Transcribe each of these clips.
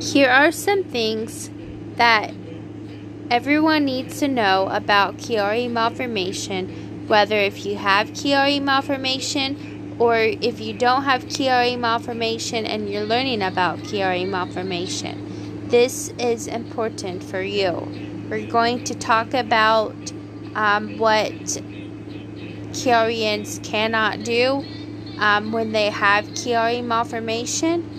Here are some things that everyone needs to know about Chiari malformation, whether if you have Chiari malformation or if you don't have Chiari malformation and you're learning about Chiari malformation. This is important for you. We're going to talk about um, what Chiarians cannot do um, when they have Chiari malformation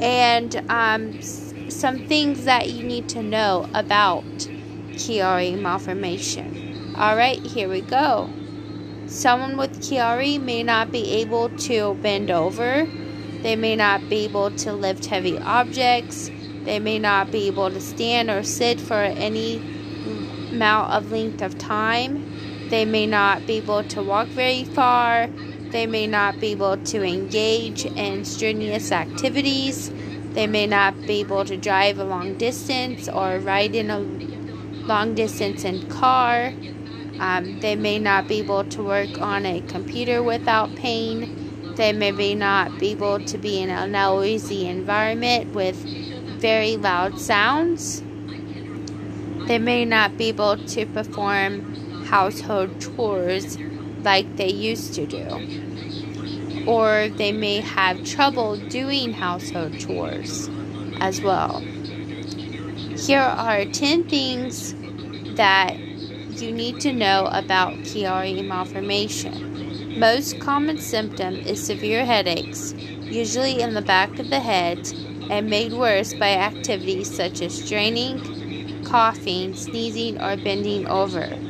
and um, some things that you need to know about Chiari malformation. Alright, here we go. Someone with Chiari may not be able to bend over, they may not be able to lift heavy objects, they may not be able to stand or sit for any amount of length of time, they may not be able to walk very far, they may not be able to engage in strenuous activities. They may not be able to drive a long distance or ride in a long distance in car. Um, they may not be able to work on a computer without pain. They may be not be able to be in a noisy environment with very loud sounds. They may not be able to perform household chores like they used to do. Or they may have trouble doing household chores as well. Here are 10 things that you need to know about Chiari malformation. Most common symptom is severe headaches, usually in the back of the head, and made worse by activities such as straining, coughing, sneezing, or bending over.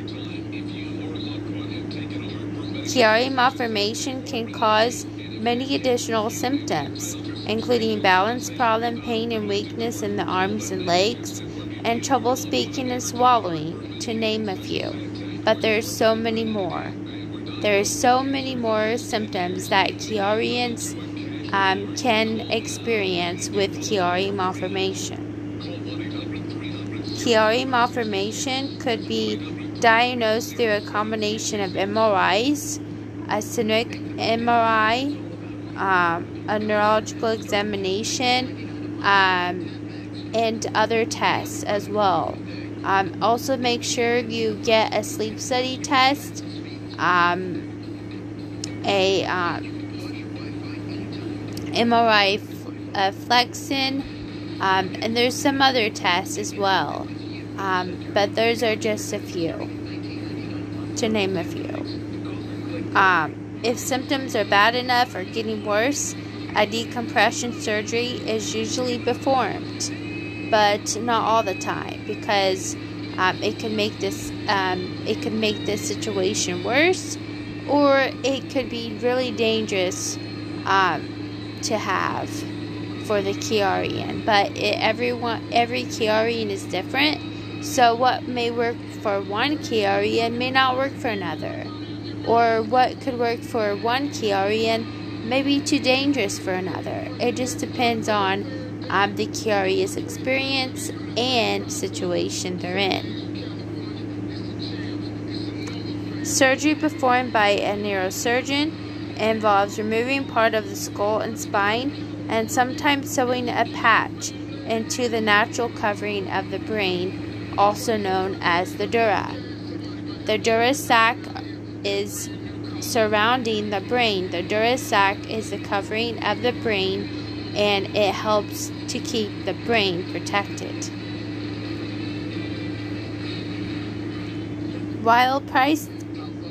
Chiari malformation can cause many additional symptoms, including balance problem, pain and weakness in the arms and legs, and trouble speaking and swallowing, to name a few. But there's so many more. There are so many more symptoms that Chiarians um, can experience with Chiari malformation. Chiari malformation could be diagnosed through a combination of MRIs, a synchronic MRI, um, a neurological examination, um, and other tests as well. Um, also, make sure you get a sleep study test, um, a MRI f- flexion, um, and there's some other tests as well. Um, but those are just a few, to name a few. Um, if symptoms are bad enough or getting worse, a decompression surgery is usually performed, but not all the time because um, it can make this um, it can make this situation worse, or it could be really dangerous um, to have for the Chiarian. But it, everyone every Chiarian is different so, what may work for one Chiarian may not work for another. Or what could work for one Chiarian may be too dangerous for another. It just depends on um, the Chiarian's experience and situation they're in. Surgery performed by a neurosurgeon involves removing part of the skull and spine and sometimes sewing a patch into the natural covering of the brain also known as the dura. The dura sac is surrounding the brain. The dura sac is the covering of the brain and it helps to keep the brain protected. While price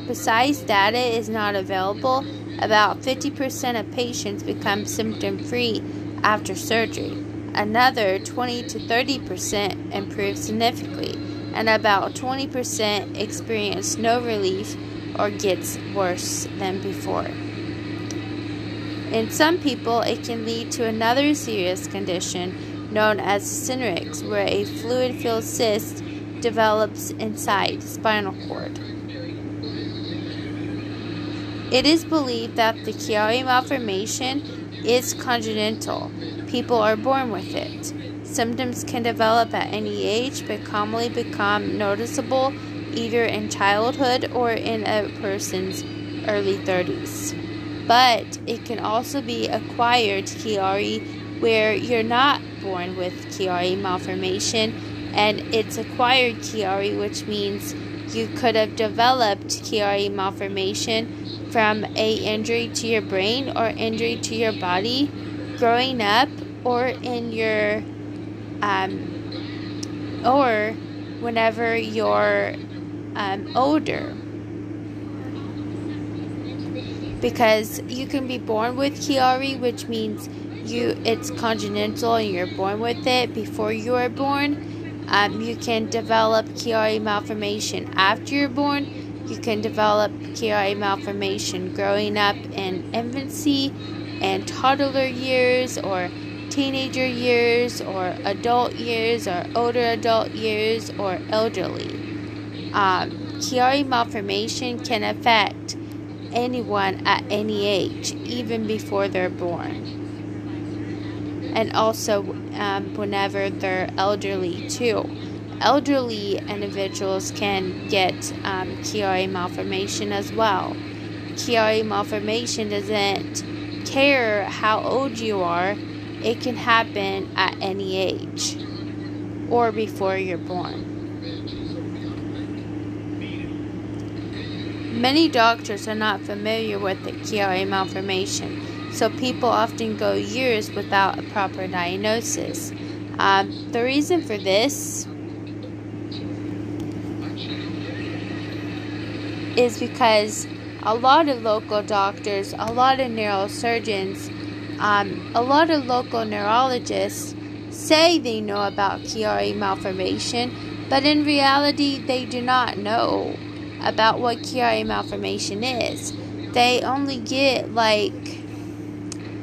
precise data is not available, about 50% of patients become symptom free after surgery. Another 20 to 30% improve significantly, and about 20% experience no relief or gets worse than before. In some people, it can lead to another serious condition known as syrinx, where a fluid filled cyst develops inside spinal cord. It is believed that the Chiari malformation is congenital, People are born with it. Symptoms can develop at any age but commonly become noticeable either in childhood or in a person's early 30s. But it can also be acquired Chiari where you're not born with Chiari malformation and it's acquired Chiari, which means you could have developed Chiari malformation from a injury to your brain or injury to your body growing up or in your um, or whenever you're um, older because you can be born with Chiari, which means you it's congenital and you're born with it before you are born. Um, you can develop Chiari malformation after you're born. You can develop Chiari malformation growing up in infancy and toddler years or teenager years or adult years or older adult years or elderly. Um, Chiari malformation can affect anyone at any age, even before they're born. And also um, whenever they're elderly, too. Elderly individuals can get um, Chiari malformation as well. Chiari malformation doesn't care how old you are, it can happen at any age or before you're born. Many doctors are not familiar with the Chiari malformation, so people often go years without a proper diagnosis. Um, the reason for this is because a lot of local doctors, a lot of neurosurgeons, um, a lot of local neurologists say they know about Chiari malformation, but in reality, they do not know about what Chiari malformation is. They only get like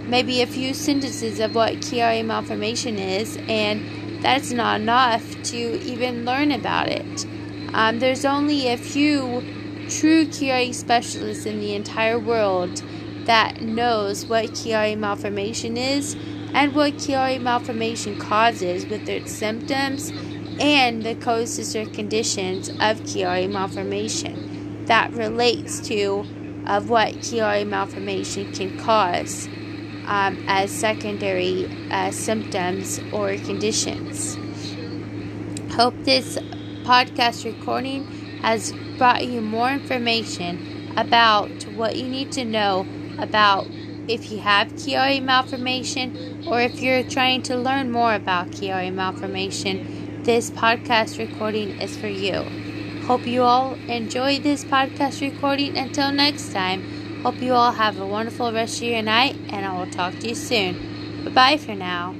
maybe a few sentences of what Chiari malformation is, and that's not enough to even learn about it. Um, there's only a few true Chiari specialists in the entire world that knows what Chiari malformation is and what Chiari malformation causes with its symptoms and the or conditions of Chiari malformation that relates to of what Chiari malformation can cause um, as secondary uh, symptoms or conditions. Hope this podcast recording has brought you more information about what you need to know about if you have Chiari malformation or if you're trying to learn more about Chiari malformation this podcast recording is for you. Hope you all enjoy this podcast recording. Until next time, hope you all have a wonderful rest of your night, and I will talk to you soon. Bye bye for now.